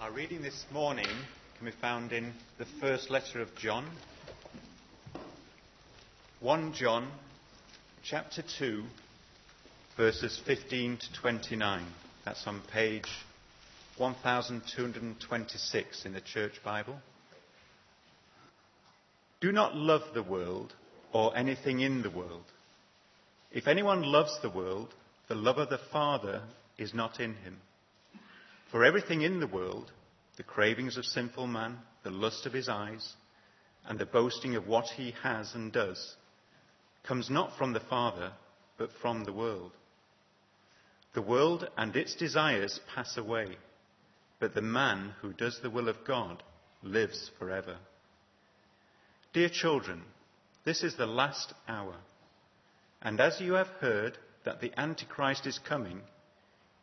Our reading this morning can be found in the first letter of John. 1 John chapter 2 verses 15 to 29. That's on page 1226 in the Church Bible. Do not love the world or anything in the world. If anyone loves the world, the love of the Father is not in him. For everything in the world, the cravings of sinful man, the lust of his eyes, and the boasting of what he has and does, comes not from the Father, but from the world. The world and its desires pass away, but the man who does the will of God lives forever. Dear children, this is the last hour. And as you have heard that the Antichrist is coming,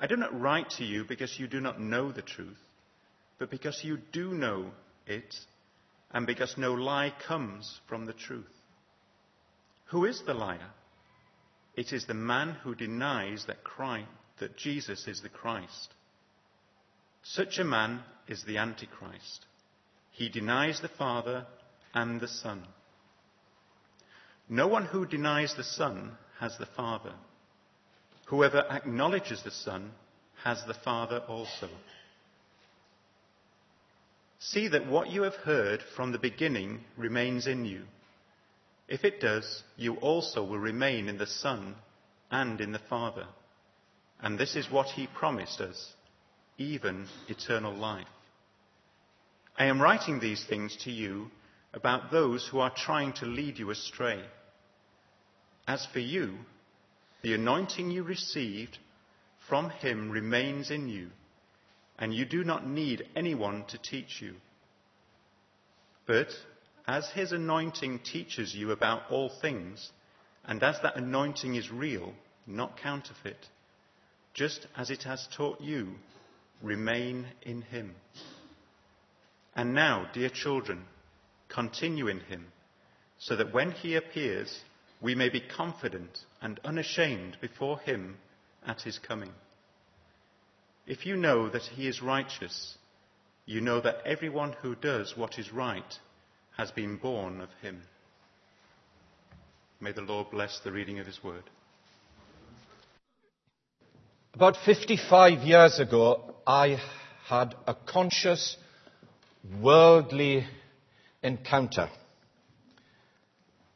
I do not write to you because you do not know the truth, but because you do know it, and because no lie comes from the truth. Who is the liar? It is the man who denies that, Christ, that Jesus is the Christ. Such a man is the Antichrist. He denies the Father and the Son. No one who denies the Son has the Father. Whoever acknowledges the Son has the Father also. See that what you have heard from the beginning remains in you. If it does, you also will remain in the Son and in the Father. And this is what he promised us, even eternal life. I am writing these things to you about those who are trying to lead you astray. As for you, the anointing you received from him remains in you, and you do not need anyone to teach you. But as his anointing teaches you about all things, and as that anointing is real, not counterfeit, just as it has taught you, remain in him. And now, dear children, continue in him, so that when he appears, we may be confident and unashamed before him at his coming. If you know that he is righteous, you know that everyone who does what is right has been born of him. May the Lord bless the reading of his word. About 55 years ago, I had a conscious, worldly encounter.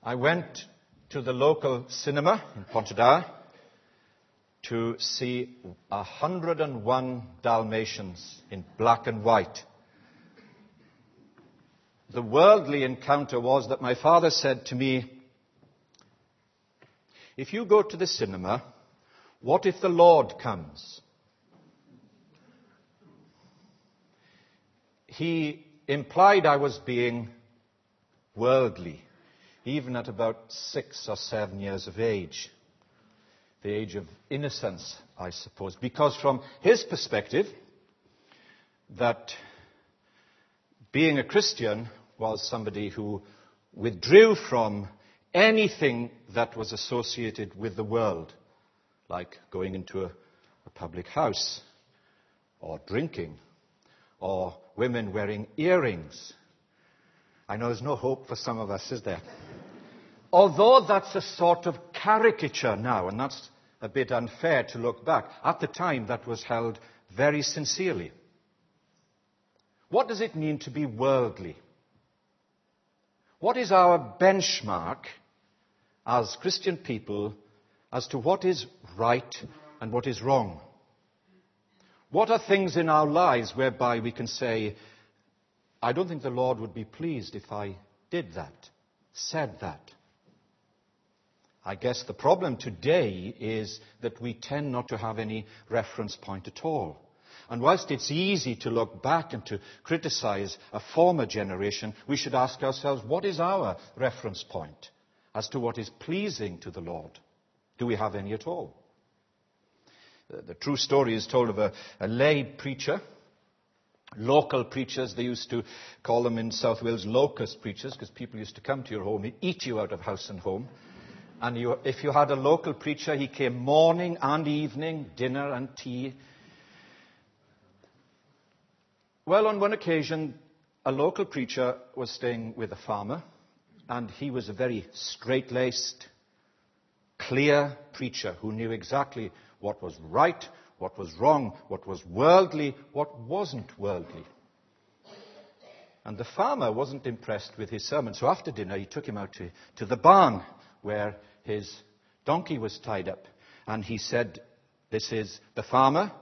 I went to the local cinema in Pontedar to see 101 Dalmatians in black and white. The worldly encounter was that my father said to me, If you go to the cinema, what if the Lord comes? He implied I was being worldly even at about six or seven years of age. The age of innocence, I suppose. Because from his perspective, that being a Christian was somebody who withdrew from anything that was associated with the world, like going into a, a public house, or drinking, or women wearing earrings. I know there's no hope for some of us, is there? Although that's a sort of caricature now, and that's a bit unfair to look back, at the time that was held very sincerely. What does it mean to be worldly? What is our benchmark as Christian people as to what is right and what is wrong? What are things in our lives whereby we can say, I don't think the Lord would be pleased if I did that, said that? I guess the problem today is that we tend not to have any reference point at all. And whilst it's easy to look back and to criticize a former generation, we should ask ourselves, what is our reference point as to what is pleasing to the Lord? Do we have any at all? The, true story is told of a, a lay preacher local preachers. They used to call them in South Wales locust preachers because people used to come to your home and eat you out of house and home. And you, if you had a local preacher, he came morning and evening, dinner and tea. Well, on one occasion, a local preacher was staying with a farmer, and he was a very straight laced, clear preacher who knew exactly what was right, what was wrong, what was worldly, what wasn't worldly. And the farmer wasn't impressed with his sermon, so after dinner he took him out to, to the barn where his donkey was tied up. And he said, This is the farmer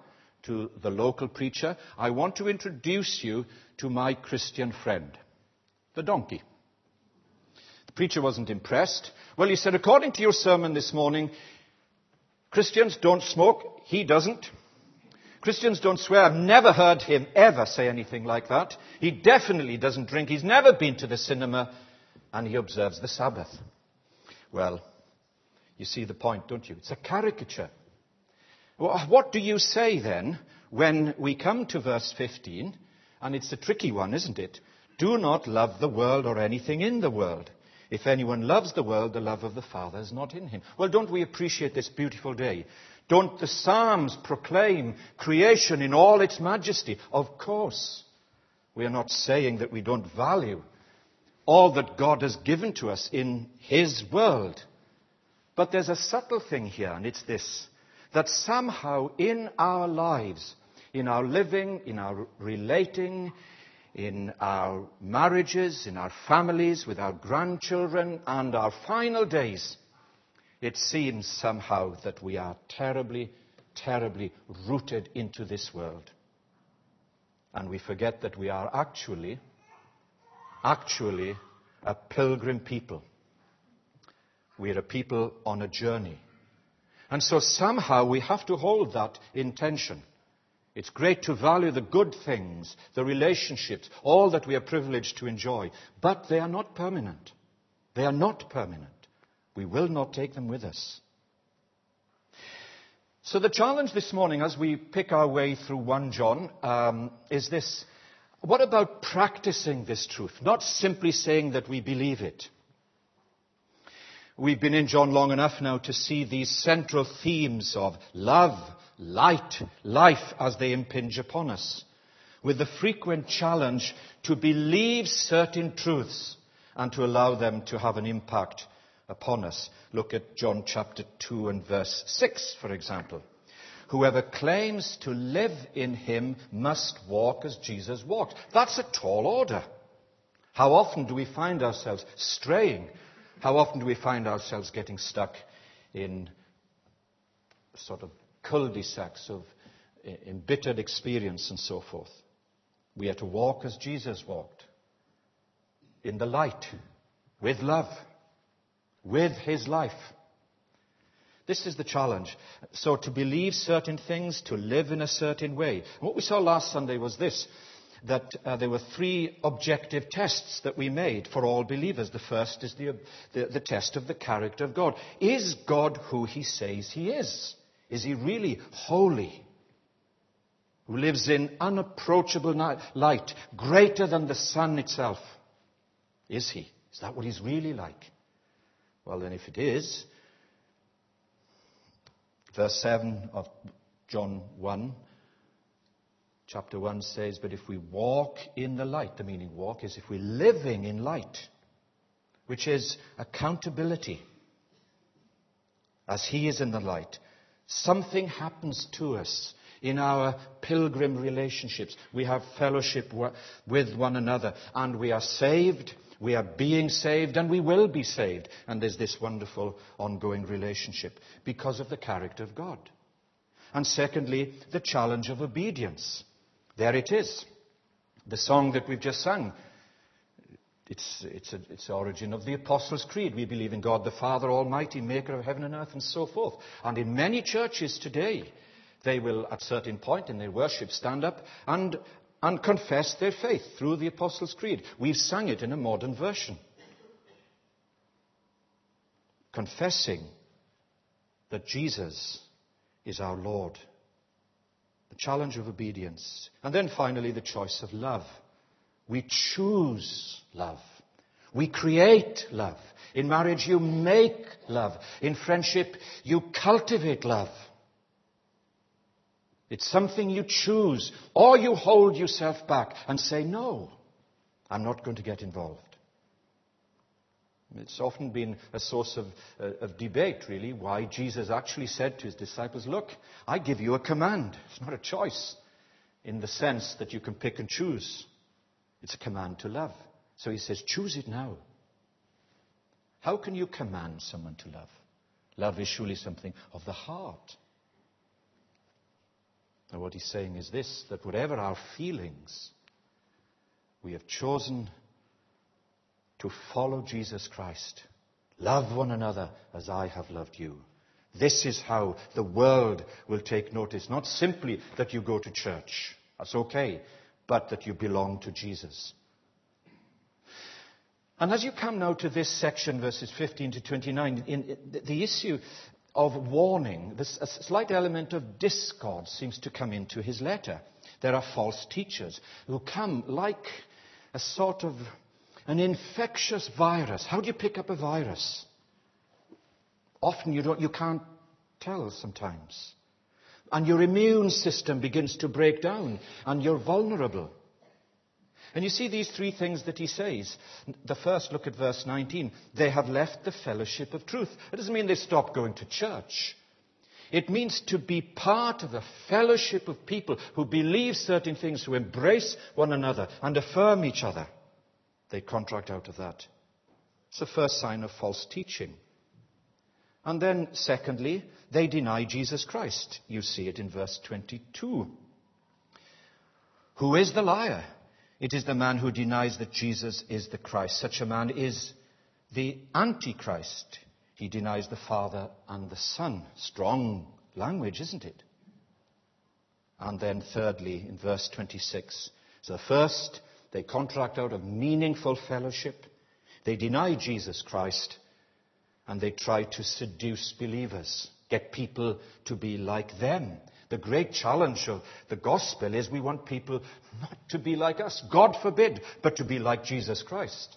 to the local preacher. I want to introduce you to my Christian friend, the donkey. The preacher wasn't impressed. Well, he said, According to your sermon this morning, Christians don't smoke. He doesn't. Christians don't swear. I've never heard him ever say anything like that. He definitely doesn't drink. He's never been to the cinema. And he observes the Sabbath. Well, you see the point, don't you? It's a caricature. What do you say then when we come to verse 15? And it's a tricky one, isn't it? Do not love the world or anything in the world. If anyone loves the world, the love of the Father is not in him. Well, don't we appreciate this beautiful day? Don't the Psalms proclaim creation in all its majesty? Of course. We are not saying that we don't value all that God has given to us in His world. But there's a subtle thing here, and it's this that somehow in our lives, in our living, in our relating, in our marriages, in our families, with our grandchildren, and our final days, it seems somehow that we are terribly, terribly rooted into this world. And we forget that we are actually, actually a pilgrim people. We're a people on a journey. And so somehow we have to hold that intention. It's great to value the good things, the relationships, all that we are privileged to enjoy, but they are not permanent. They are not permanent. We will not take them with us. So the challenge this morning, as we pick our way through 1 John, um, is this. What about practicing this truth? Not simply saying that we believe it. We've been in John long enough now to see these central themes of love, light, life as they impinge upon us, with the frequent challenge to believe certain truths and to allow them to have an impact upon us. Look at John chapter 2 and verse 6, for example. Whoever claims to live in him must walk as Jesus walked. That's a tall order. How often do we find ourselves straying how often do we find ourselves getting stuck in sort of cul-de-sacs of eh, embittered experience and so forth? We are to walk as Jesus walked, in the light, with love, with his life. This is the challenge. So to believe certain things, to live in a certain way. What we saw last Sunday was this that uh, there were three objective tests that we made for all believers. The first is the, the, the test of the character of God. Is God who he says he is? Is he really holy? Who lives in unapproachable light, greater than the sun itself? Is he? Is that what he's really like? Well, then, if it is, verse 7 of John 1 chapter 1 says, But if we walk in the light, the meaning walk is if we're living in light, which is accountability, as He is in the light, something happens to us in our pilgrim relationships. We have fellowship with one another, and we are saved. We are being saved and we will be saved. And there's this wonderful ongoing relationship because of the character of God. And secondly, the challenge of obedience. There it is. The song that we've just sung. It's, it's, a, it's the origin of the Apostles' Creed. We believe in God the Father Almighty, maker of heaven and earth, and so forth. And in many churches today, They will, at a certain point in their worship, stand up and, and confess their faith through the Apostles' Creed. We've sung it in a modern version. Confessing that Jesus is our Lord. Challenge of obedience. And then finally, the choice of love. We choose love. We create love. In marriage, you make love. In friendship, you cultivate love. It's something you choose, or you hold yourself back and say, No, I'm not going to get involved. It's often been a source of, uh, of, debate, really, why Jesus actually said to his disciples, Look, I give you a command. It's not a choice in the sense that you can pick and choose, it's a command to love. So he says, Choose it now. How can you command someone to love? Love is surely something of the heart. And what he's saying is this that whatever our feelings, we have chosen to follow Jesus Christ. Love one another as I have loved you. This is how the world will take notice. Not simply that you go to church, that's okay, but that you belong to Jesus. And as you come now to this section, verses 15 to 29, in, the issue of warning, this, a slight element of discord seems to come into his letter. There are false teachers who come like a sort of an infectious virus. How do you pick up a virus? Often you, don't, you can't tell sometimes. And your immune system begins to break down, and you're vulnerable. And you see these three things that he says. The first, look at verse 19. They have left the fellowship of truth. It doesn't mean they stop going to church. It means to be part of a fellowship of people who believe certain things, who embrace one another and affirm each other. They contract out of that. It's the first sign of false teaching. And then, secondly, they deny Jesus Christ. You see it in verse 22. Who is the liar? It is the man who denies that Jesus is the Christ. Such a man is the Antichrist. He denies the Father and the Son. Strong language, isn't it? And then, thirdly, in verse 26, so first, they contract out of meaningful fellowship. They deny Jesus Christ. And they try to seduce believers, get people to be like them. The great challenge of the gospel is we want people not to be like us, God forbid, but to be like Jesus Christ.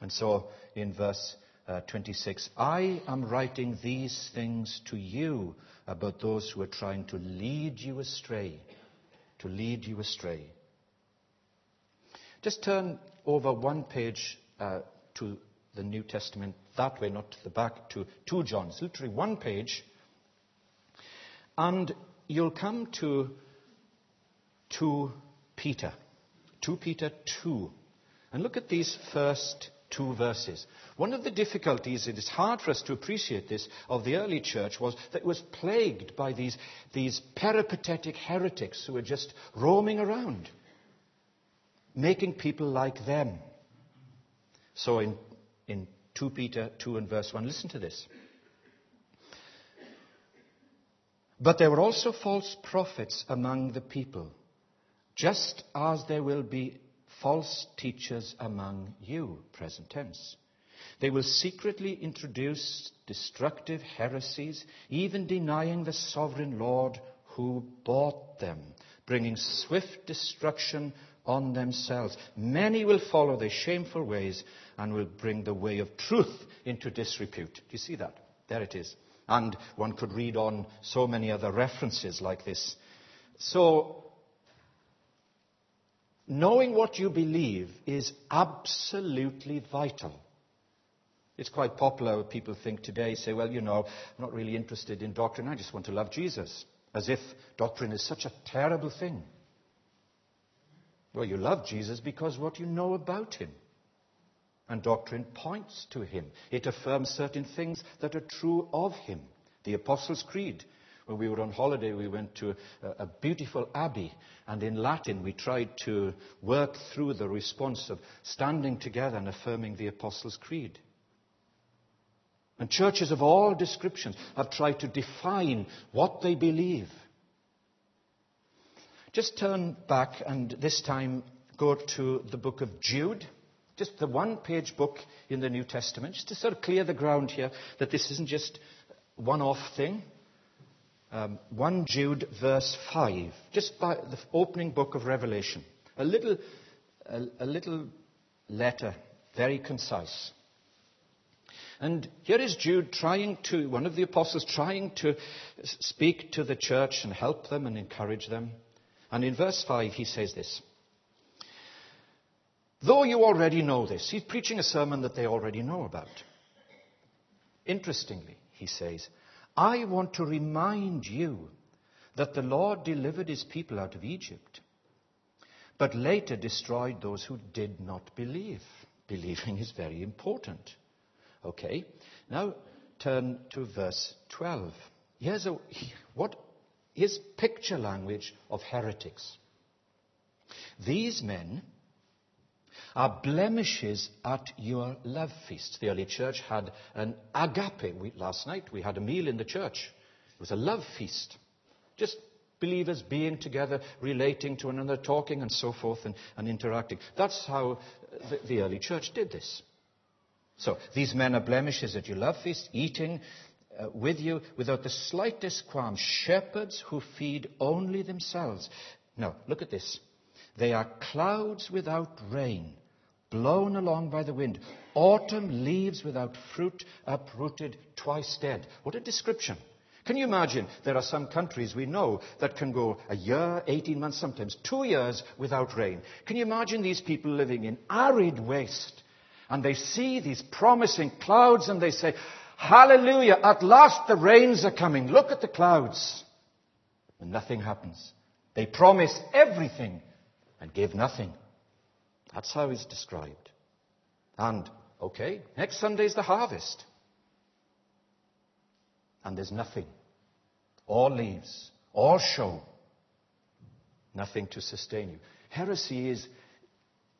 And so in verse uh, 26, I am writing these things to you about those who are trying to lead you astray. To lead you astray. Just turn over one page uh, to the New Testament that way, not to the back, to 2 John. It's literally one page. And you'll come to 2 Peter. 2 Peter 2. And look at these first two verses. One of the difficulties, it is hard for us to appreciate this, of the early church was that it was plagued by these, these peripatetic heretics who were just roaming around, making people like them. So in, in 2 Peter 2 and verse 1, listen to this. But there were also false prophets among the people, just as there will be false teachers among you, present tense. They will secretly introduce destructive heresies, even denying the sovereign Lord who bought them, bringing swift destruction on themselves. Many will follow their shameful ways and will bring the way of truth into disrepute. Do you see that? There it is. And one could read on so many other references like this. So, knowing what you believe is absolutely vital. It's quite popular. People think today, say, well, you know, I'm not really interested in doctrine. I just want to love Jesus. As if doctrine is such a terrible thing. Well, you love Jesus because what you know about him. And doctrine points to him. It affirms certain things that are true of him. The Apostles' Creed. When we were on holiday, we went to a, a beautiful abbey, and in Latin we tried to work through the response of standing together and affirming the Apostles' Creed. And churches of all descriptions have tried to define what they believe. Just turn back and this time go to the book of Jude. Just the one page book in the New Testament, just to sort of clear the ground here that this isn't just one off thing. Um, 1 Jude, verse 5, just by the opening book of Revelation. A little, a, a little letter, very concise. And here is Jude trying to, one of the apostles trying to speak to the church and help them and encourage them. And in verse 5, he says this Though you already know this, he's preaching a sermon that they already know about. Interestingly, he says, I want to remind you that the Lord delivered his people out of Egypt, but later destroyed those who did not believe. Believing is very important. Okay, now turn to verse 12. Here's a, what is picture language of heretics. These men are blemishes at your love feast. The early church had an agape. We, last night we had a meal in the church. It was a love feast. Just believers being together, relating to one another, talking and so forth and, and interacting. That's how the, the early church did this. So these men are blemishes at your love feast, eating uh, with you without the slightest qualm. Shepherds who feed only themselves. Now, look at this. They are clouds without rain, blown along by the wind. Autumn leaves without fruit, uprooted, twice dead. What a description. Can you imagine? There are some countries we know that can go a year, 18 months, sometimes two years without rain. Can you imagine these people living in arid waste? And they see these promising clouds and they say, Hallelujah, at last the rains are coming. Look at the clouds. And nothing happens. They promise everything and give nothing. That's how it's described. And, okay, next Sunday is the harvest. And there's nothing. All leaves, all show. Nothing to sustain you. Heresy is,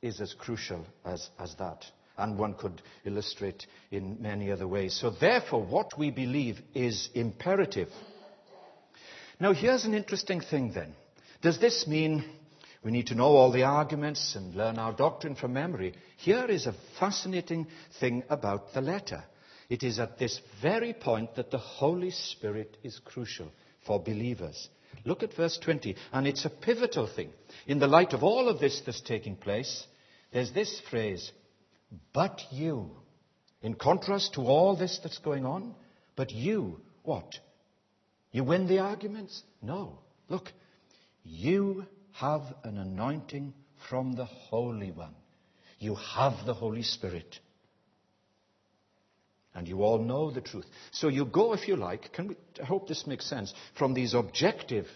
is as crucial as, as that. And one could illustrate in many other ways. So, therefore, what we believe is imperative. Now, here's an interesting thing then. Does this mean we need to know all the arguments and learn our doctrine from memory. Here is a fascinating thing about the letter. It is at this very point that the Holy Spirit is crucial for believers. Look at verse 20, and it's a pivotal thing. In the light of all of this that's taking place, there's this phrase, but you. In contrast to all this that's going on, but you, what? You win the arguments? No. Look, you have an anointing from the Holy One. You have the Holy Spirit. And you all know the truth. So you go, if you like, can we, I hope this makes sense, from these objective,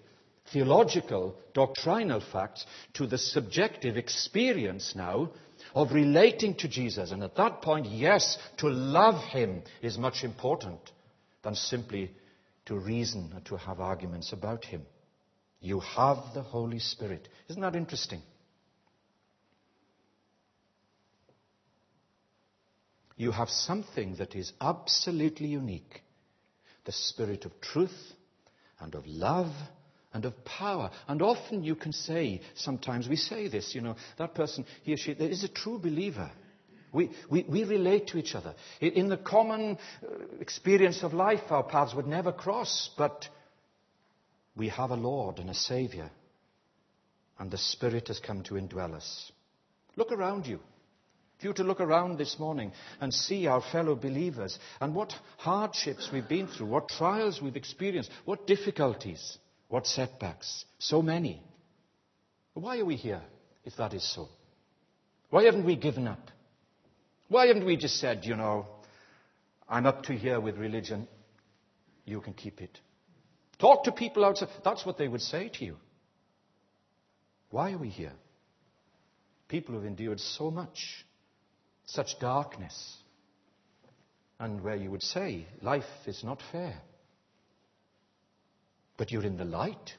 theological, doctrinal facts to the subjective experience now of relating to Jesus. And at that point, yes, to love Him is much important than simply to reason or to have arguments about Him. You have the Holy Spirit. Isn't that interesting? You have something that is absolutely unique the Spirit of truth and of love and of power. And often you can say, sometimes we say this, you know, that person, he or she, is a true believer. We, we, we relate to each other. In the common uh, experience of life, our paths would never cross, but we have a Lord and a Savior, and the Spirit has come to indwell us. Look around you. If you were to look around this morning and see our fellow believers and what hardships we've been through, what trials we've experienced, what difficulties, what setbacks, so many. Why are we here if that is so? Why haven't we given up? Why haven't we just said, you know, I'm up to here with religion, you can keep it? Talk to people outside. That's what they would say to you. Why are we here? People who've endured so much, such darkness, and where you would say life is not fair. But you're in the light.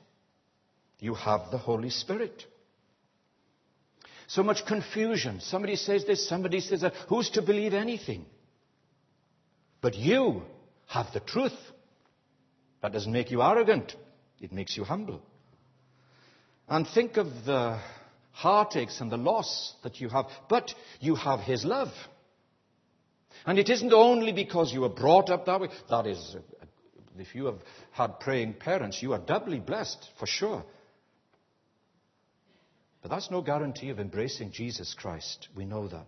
You have the Holy Spirit. So much confusion. Somebody says this, somebody says that. Who's to believe anything? But you have the truth. That doesn't make you arrogant, it makes you humble. And think of the heartaches and the loss that you have, but you have His love. And it isn't only because you were brought up that way. That is, if you have had praying parents, you are doubly blessed, for sure. But that's no guarantee of embracing Jesus Christ. We know that.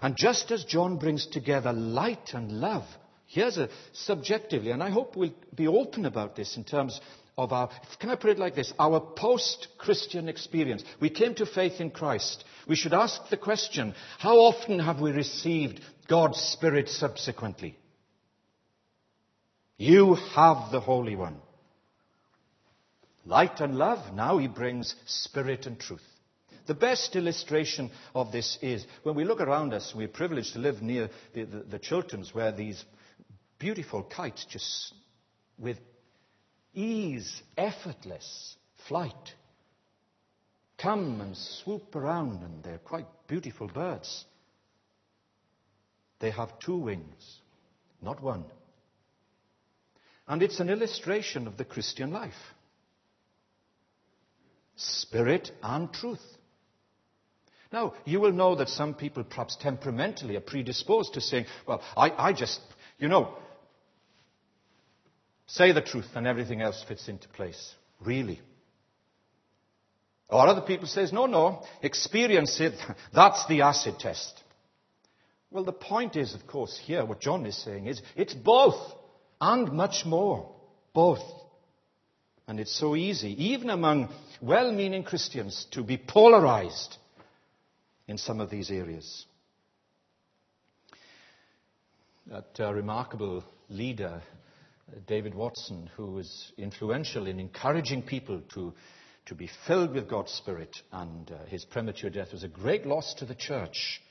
And just as John brings together light and love, here's a subjectively, and I hope we'll be open about this in terms of our, can I put it like this, our post Christian experience. We came to faith in Christ. We should ask the question how often have we received God's Spirit subsequently? You have the Holy One. Light and love, now he brings Spirit and truth. The best illustration of this is when we look around us, we're privileged to live near the, the, the Chilterns, where these beautiful kites just with ease, effortless flight come and swoop around, and they're quite beautiful birds. They have two wings, not one. And it's an illustration of the Christian life spirit and truth. Now, you will know that some people, perhaps temperamentally, are predisposed to saying, well, I, I just, you know, say the truth and everything else fits into place. Really. Or other people says, no, no, experience it. That's the acid test. Well, the point is, of course, here, what John is saying is, it's both and much more. Both. And it's so easy, even among well meaning Christians, to be polarized in some of these areas. That uh, remarkable leader, uh, David Watson, who was influential in encouraging people to, to be filled with God's Spirit, and uh, his premature death was a great loss to the church.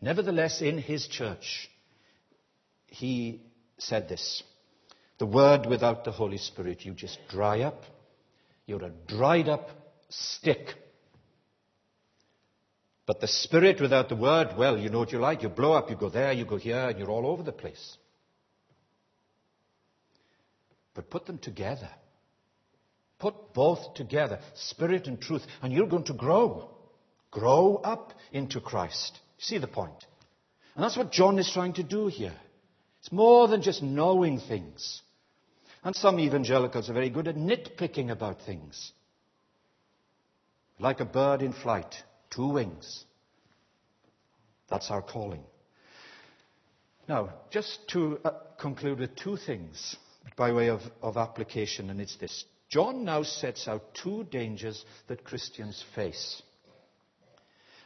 Nevertheless, in his church, he said this The word without the Holy Spirit, you just dry up. You're a dried up stick. But the Spirit without the Word, well, you know what you like. You blow up, you go there, you go here, and you're all over the place. But put them together. Put both together, Spirit and truth, and you're going to grow. Grow up into Christ. See the point? And that's what John is trying to do here. It's more than just knowing things. And some evangelicals are very good at nitpicking about things. Like a bird in flight two wings. That's our calling. Now, just to uh, conclude with two things by way of, of application, and it's this. John now sets out two dangers that Christians face.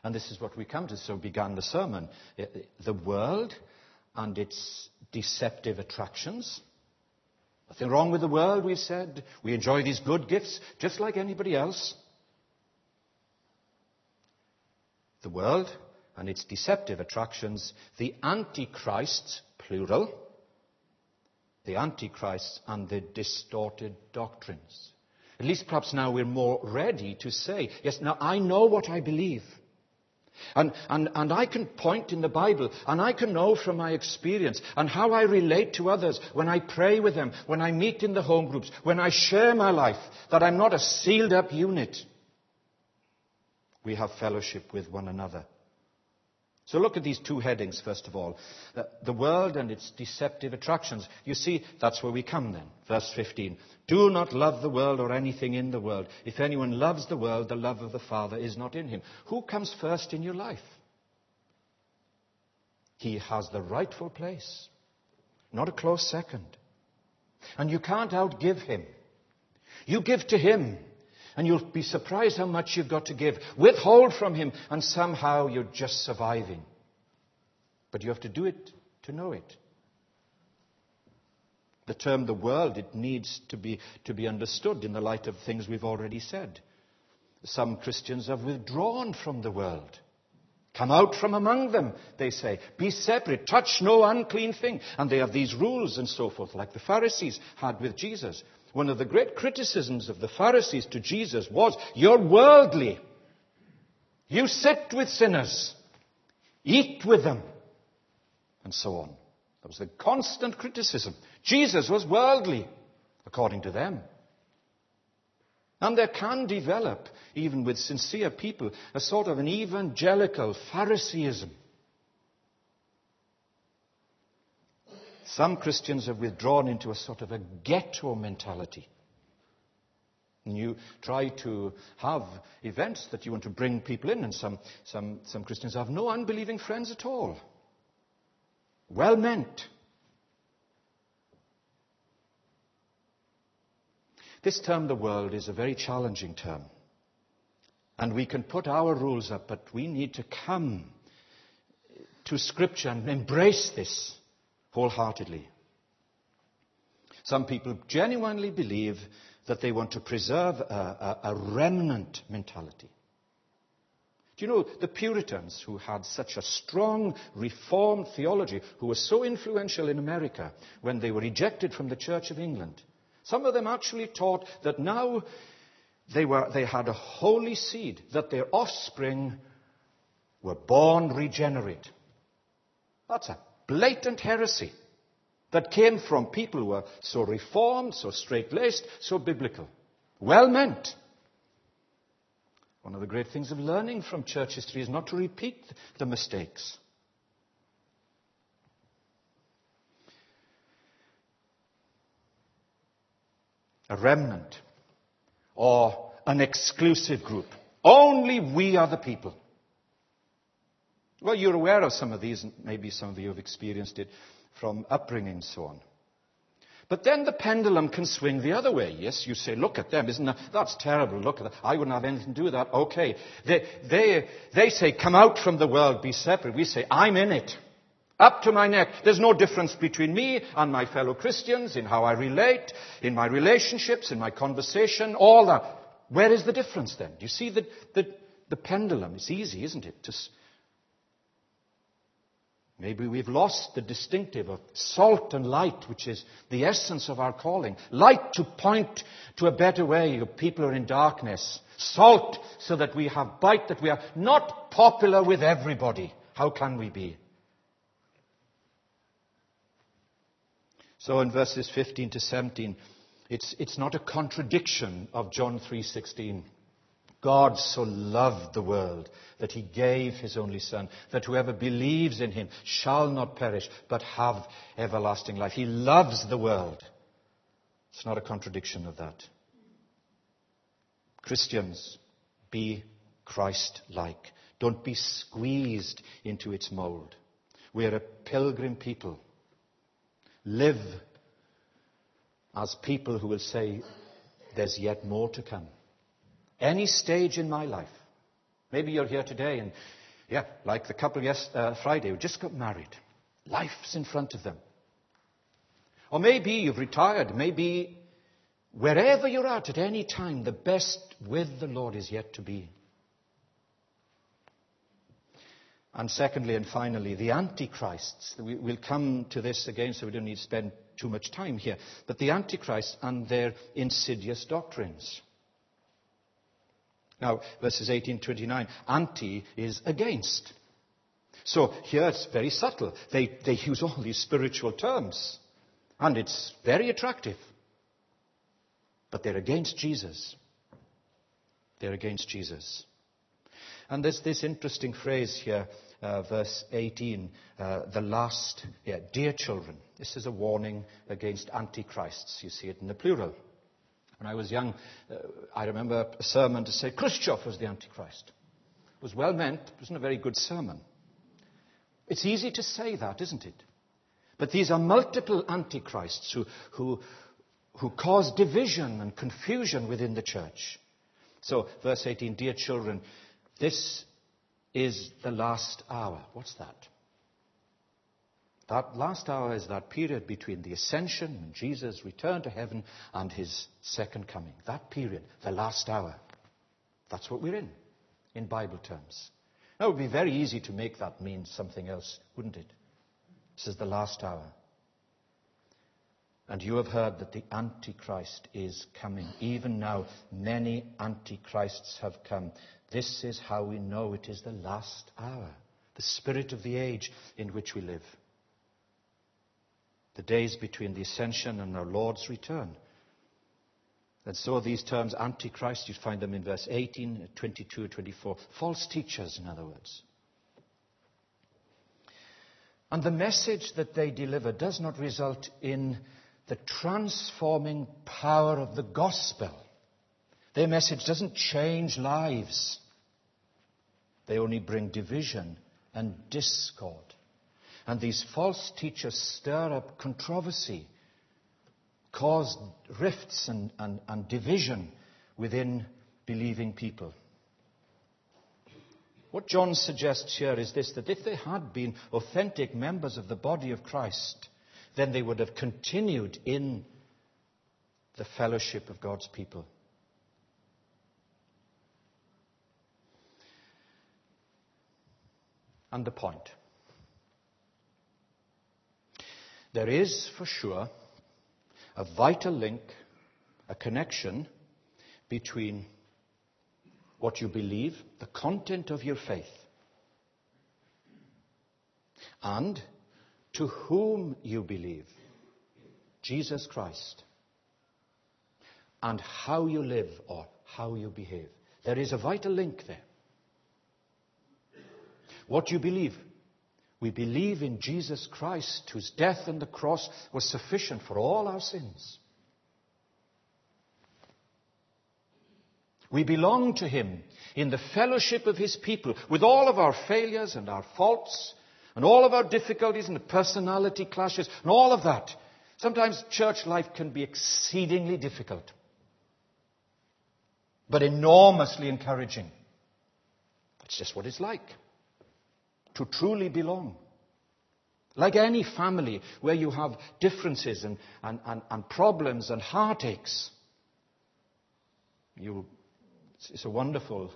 And this is what we come to, so began the sermon. Uh, the world and its deceptive attractions. Nothing wrong with the world, we said. We enjoy these good gifts just like anybody else. the world and its deceptive attractions, the antichrists, plural, the antichrists and the distorted doctrines. At least perhaps now we're more ready to say, yes, now I know what I believe. And, and, and I can point in the Bible, and I can know from my experience, and how I relate to others when I pray with them, when I meet in the home groups, when I share my life, that I'm not a sealed up unit we have fellowship with one another. So look at these two headings, first of all. The world and its deceptive attractions. You see, that's where we come then. Verse 15. Do not love the world or anything in the world. If anyone loves the world, the love of the Father is not in him. Who comes first in your life? He has the rightful place, not a close second. And you can't outgive him. You give to him and you'll be surprised how much you've got to give. Withhold from Him, and somehow you're just surviving. But you have to do it to know it. The term the world, it needs to be, to be understood in the light of things we've already said. Some Christians have withdrawn from the world. Come out from among them, they say. Be separate. Touch no unclean thing. And they have these rules and so forth, like the Pharisees had with Jesus. One of the great criticisms of the Pharisees to Jesus was, You're worldly. You sit with sinners, eat with them, and so on. That was the constant criticism. Jesus was worldly, according to them. And there can develop, even with sincere people, a sort of an evangelical Phariseeism. Some Christians have withdrawn into a sort of a ghetto mentality. And you try to have events that you want to bring people in, and some, some, some Christians have no unbelieving friends at all. Well meant. This term, the world, is a very challenging term. And we can put our rules up, but we need to come to Scripture and embrace this wholeheartedly. Some people genuinely believe that they want to preserve a, a, a remnant mentality. Do you know the Puritans, who had such a strong Reformed theology, who were so influential in America when they were ejected from the Church of England? Some of them actually taught that now they, were, they had a holy seed, that their offspring were born regenerate. That's a blatant heresy that came from people who were so reformed, so straight laced, so biblical. Well meant. One of the great things of learning from church history is not to repeat the mistakes. A remnant or an exclusive group. Only we are the people. Well, you're aware of some of these, and maybe some of you have experienced it from upbringing and so on. But then the pendulum can swing the other way. Yes, you say, look at them, isn't that? That's terrible. Look at that. I wouldn't have anything to do with that. Okay. They, they, they say, come out from the world, be separate. We say, I'm in it. Up to my neck. There's no difference between me and my fellow Christians in how I relate, in my relationships, in my conversation, all that. Where is the difference then? Do you see the, the, the pendulum? It's easy, isn't it? To, Maybe we've lost the distinctive of salt and light, which is the essence of our calling. Light to point to a better way. People are in darkness. Salt so that we have bite, that we are not popular with everybody. How can we be? So in verses 15 to 17, it's, it's not a contradiction of John 3.16. God so loved the world that he gave his only Son, that whoever believes in him shall not perish, but have everlasting life. He loves the world. It's not a contradiction of that. Christians, be Christ like. Don't be squeezed into its mold. We're a pilgrim people. Live as people who will say, There's yet more to come. Any stage in my life. Maybe you're here today and, yeah, like the couple yes, uh, Friday who just got married. Life's in front of them. Or maybe you've retired. Maybe wherever you're at at any time, the best with the Lord is yet to be. And secondly and finally, the antichrists. We'll come to this again, so we don't need to spend too much time here. But the antichrists and their insidious doctrines. Now, verses 18 29, anti is against. So here it's very subtle. They, they use all these spiritual terms, and it's very attractive. But they're against Jesus. They're against Jesus. And there's this interesting phrase here, uh, verse 18, uh, the last, yeah, dear children. This is a warning against antichrists. You see it in the plural. When I was young, uh, I remember a sermon to say Khrushchev was the Antichrist. It was well meant, it wasn't a very good sermon. It's easy to say that, isn't it? But these are multiple antichrists who, who, who cause division and confusion within the church. So, verse 18, dear children, this is the last hour. What's that? That last hour is that period between the ascension and Jesus' return to heaven and his second coming. That period, the last hour. That's what we're in, in Bible terms. Now, it would be very easy to make that mean something else, wouldn't it? This is the last hour. And you have heard that the Antichrist is coming. Even now, many Antichrists have come. This is how we know it is the last hour, the spirit of the age in which we live. The days between the ascension and our Lord's return. And so these terms, Antichrist, you find them in verse 18, 22, 24. False teachers, in other words. And the message that they deliver does not result in the transforming power of the gospel. Their message doesn't change lives. They only bring division and discord. And these false teachers stir up controversy, cause rifts and, and, and division within believing people. What John suggests here is this that if they had been authentic members of the body of Christ, then they would have continued in the fellowship of God's people. And the point. There is, for sure, a vital link, a connection between what you believe, the content of your faith, and to whom you believe, Jesus Christ, and how you live or how you behave. There is a vital link there. What you believe. We believe in Jesus Christ, whose death on the cross was sufficient for all our sins. We belong to Him in the fellowship of His people with all of our failures and our faults and all of our difficulties and personality clashes and all of that. Sometimes church life can be exceedingly difficult, but enormously encouraging. That's just what it's like to truly belong. Like any family where you have differences and, and, and, and problems and heartaches, you, it's a wonderful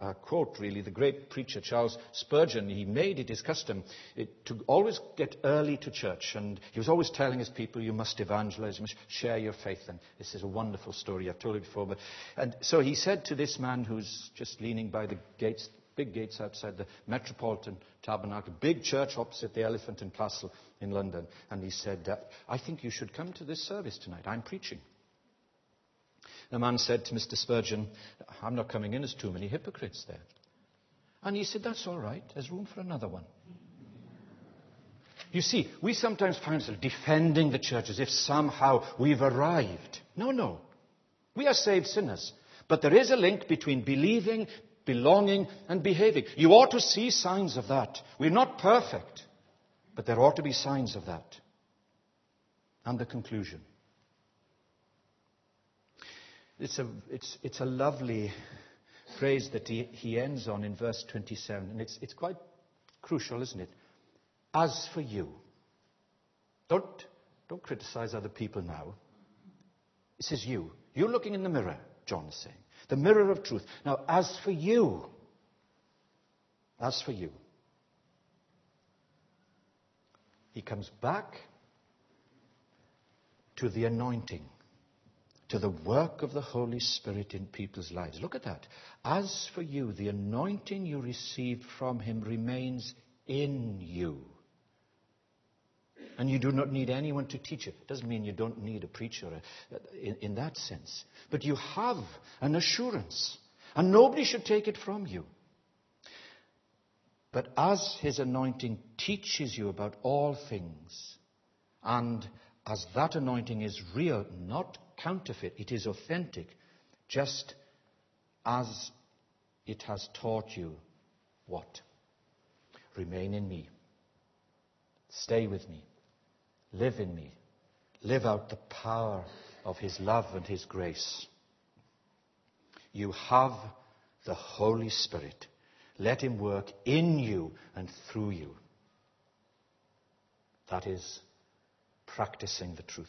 uh, quote, really. The great preacher Charles Spurgeon, he made it his custom it, to always get early to church. And he was always telling his people, you must evangelize, you must share your faith. And this is a wonderful story, I've told it before. But, and so he said to this man who's just leaning by the gates, big gates outside the Metropolitan Tabernacle, big church opposite the Elephant and Castle in London. And he said, uh, I think you should come to this service tonight. I'm preaching. The man said to Mr. Spurgeon, I'm not coming in, there's too many hypocrites there. And he said, That's all right, there's room for another one. You see, we sometimes find ourselves defending the church as if somehow we've arrived. No, no. We are saved sinners. But there is a link between believing, belonging, and behaving. You ought to see signs of that. We're not perfect, but there ought to be signs of that. And the conclusion. It's a, it's, it's a lovely phrase that he, he ends on in verse 27, and it's, it's quite crucial, isn't it? As for you, don't, don't criticize other people now. It says you. You're looking in the mirror, John is saying. The mirror of truth. Now, as for you, as for you, he comes back to the anointing to the work of the Holy Spirit in people's lives. Look at that. As for you, the anointing you received from Him remains in you. And you do not need anyone to teach it. Doesn't mean you don't need a preacher uh, in, in that sense. But you have an assurance, and nobody should take it from you. But as His anointing teaches you about all things, and as that anointing is real, not counterfeit, it is authentic, just as it has taught you what? Remain in me. Stay with me. Live in me. Live out the power of His love and His grace. You have the Holy Spirit. Let Him work in you and through you. That is practicing the truth.